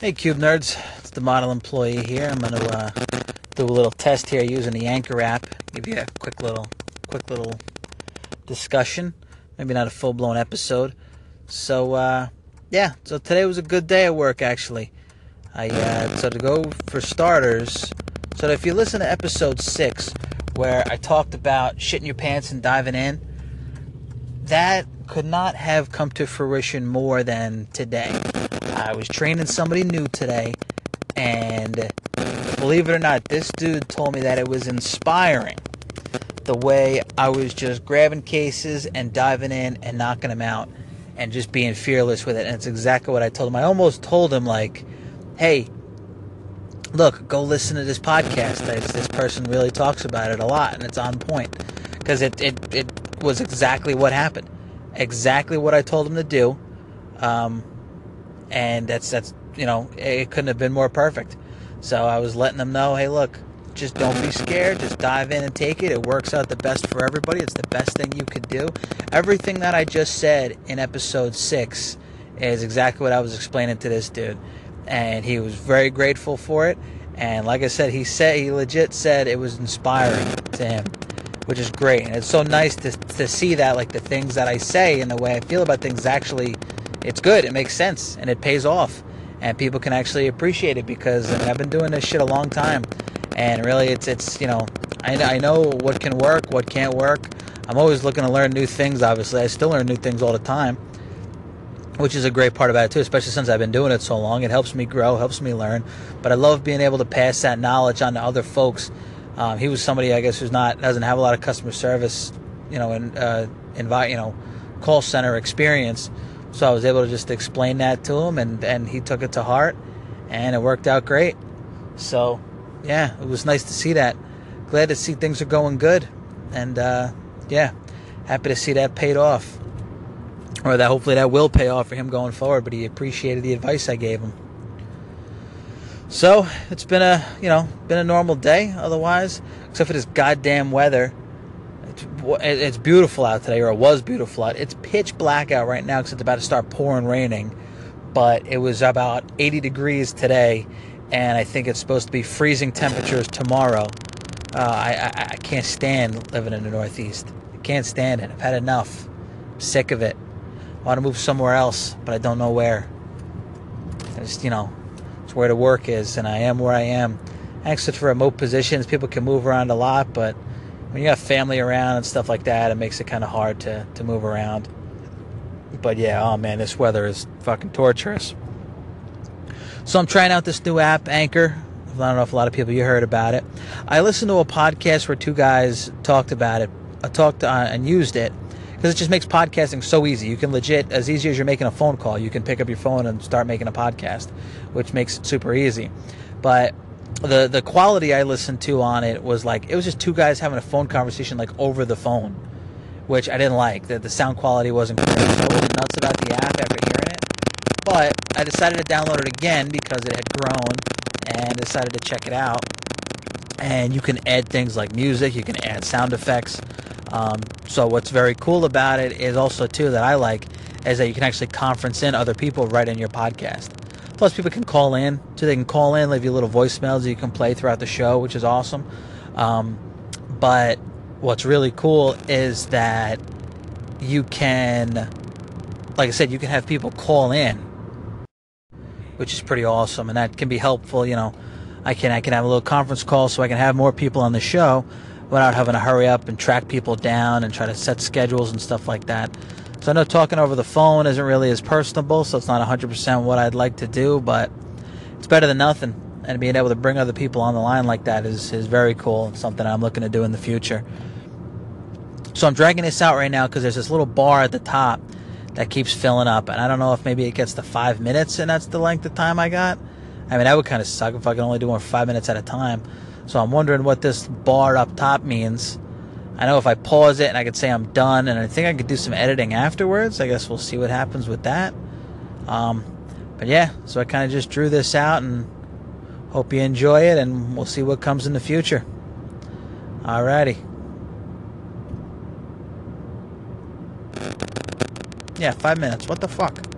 Hey, Cube Nerds. It's the model employee here. I'm going to uh, do a little test here using the Anchor app. Give you a quick little, quick little discussion. Maybe not a full blown episode. So, uh, yeah. So today was a good day at work, actually. I uh, so to go for starters. So if you listen to episode six, where I talked about shitting your pants and diving in, that could not have come to fruition more than today. I was training somebody new today, and believe it or not, this dude told me that it was inspiring the way I was just grabbing cases and diving in and knocking them out and just being fearless with it. And it's exactly what I told him. I almost told him, like, hey, look, go listen to this podcast. This, person really talks about it a lot, and it's on point. Because it, it, it was exactly what happened. Exactly what I told him to do. Um, and that's that's you know it couldn't have been more perfect. So I was letting them know, hey, look, just don't be scared. Just dive in and take it. It works out the best for everybody. It's the best thing you could do. Everything that I just said in episode six is exactly what I was explaining to this dude, and he was very grateful for it. And like I said, he said he legit said it was inspiring to him, which is great. And it's so nice to to see that like the things that I say and the way I feel about things actually it's good. It makes sense and it pays off, and people can actually appreciate it because I mean, I've been doing this shit a long time, and really, it's it's you know I, I know what can work, what can't work. I'm always looking to learn new things. Obviously, I still learn new things all the time, which is a great part about it too. Especially since I've been doing it so long, it helps me grow, helps me learn. But I love being able to pass that knowledge on to other folks. Um, he was somebody I guess who's not doesn't have a lot of customer service, you know, and uh, invite you know, call center experience. So I was able to just explain that to him, and, and he took it to heart, and it worked out great. So, yeah, it was nice to see that. Glad to see things are going good, and uh, yeah, happy to see that paid off, or that hopefully that will pay off for him going forward. But he appreciated the advice I gave him. So it's been a you know been a normal day otherwise, except for this goddamn weather it's beautiful out today, or it was beautiful out. It's pitch black out right now because it's about to start pouring raining. But it was about 80 degrees today, and I think it's supposed to be freezing temperatures tomorrow. Uh, I, I, I can't stand living in the Northeast. I can't stand it. I've had enough. I'm sick of it. I want to move somewhere else, but I don't know where. I just, you know, where the work is, and I am where I am. Except for remote positions, people can move around a lot, but when you have family around and stuff like that, it makes it kind of hard to, to move around. But yeah, oh man, this weather is fucking torturous. So I'm trying out this new app, Anchor. I don't know if a lot of people you heard about it. I listened to a podcast where two guys talked about it, uh, talked uh, and used it because it just makes podcasting so easy. You can legit, as easy as you're making a phone call, you can pick up your phone and start making a podcast, which makes it super easy. But the the quality I listened to on it was like it was just two guys having a phone conversation like over the phone, which I didn't like. The the sound quality wasn't great. I wasn't nuts about the app after hearing it. But I decided to download it again because it had grown and decided to check it out. And you can add things like music, you can add sound effects. Um, so what's very cool about it is also too that I like is that you can actually conference in other people right in your podcast. Plus, people can call in. So they can call in, leave you little voicemails that you can play throughout the show, which is awesome. Um, but what's really cool is that you can, like I said, you can have people call in, which is pretty awesome, and that can be helpful. You know, I can I can have a little conference call so I can have more people on the show without having to hurry up and track people down and try to set schedules and stuff like that. So I know talking over the phone isn't really as personable, so it's not 100% what I'd like to do, but it's better than nothing. And being able to bring other people on the line like that is, is very cool and something I'm looking to do in the future. So I'm dragging this out right now because there's this little bar at the top that keeps filling up. And I don't know if maybe it gets to five minutes and that's the length of time I got. I mean, that would kind of suck if I could only do one five minutes at a time. So I'm wondering what this bar up top means I know if I pause it and I could say I'm done, and I think I could do some editing afterwards. I guess we'll see what happens with that. Um, but yeah, so I kind of just drew this out and hope you enjoy it, and we'll see what comes in the future. Alrighty. Yeah, five minutes. What the fuck?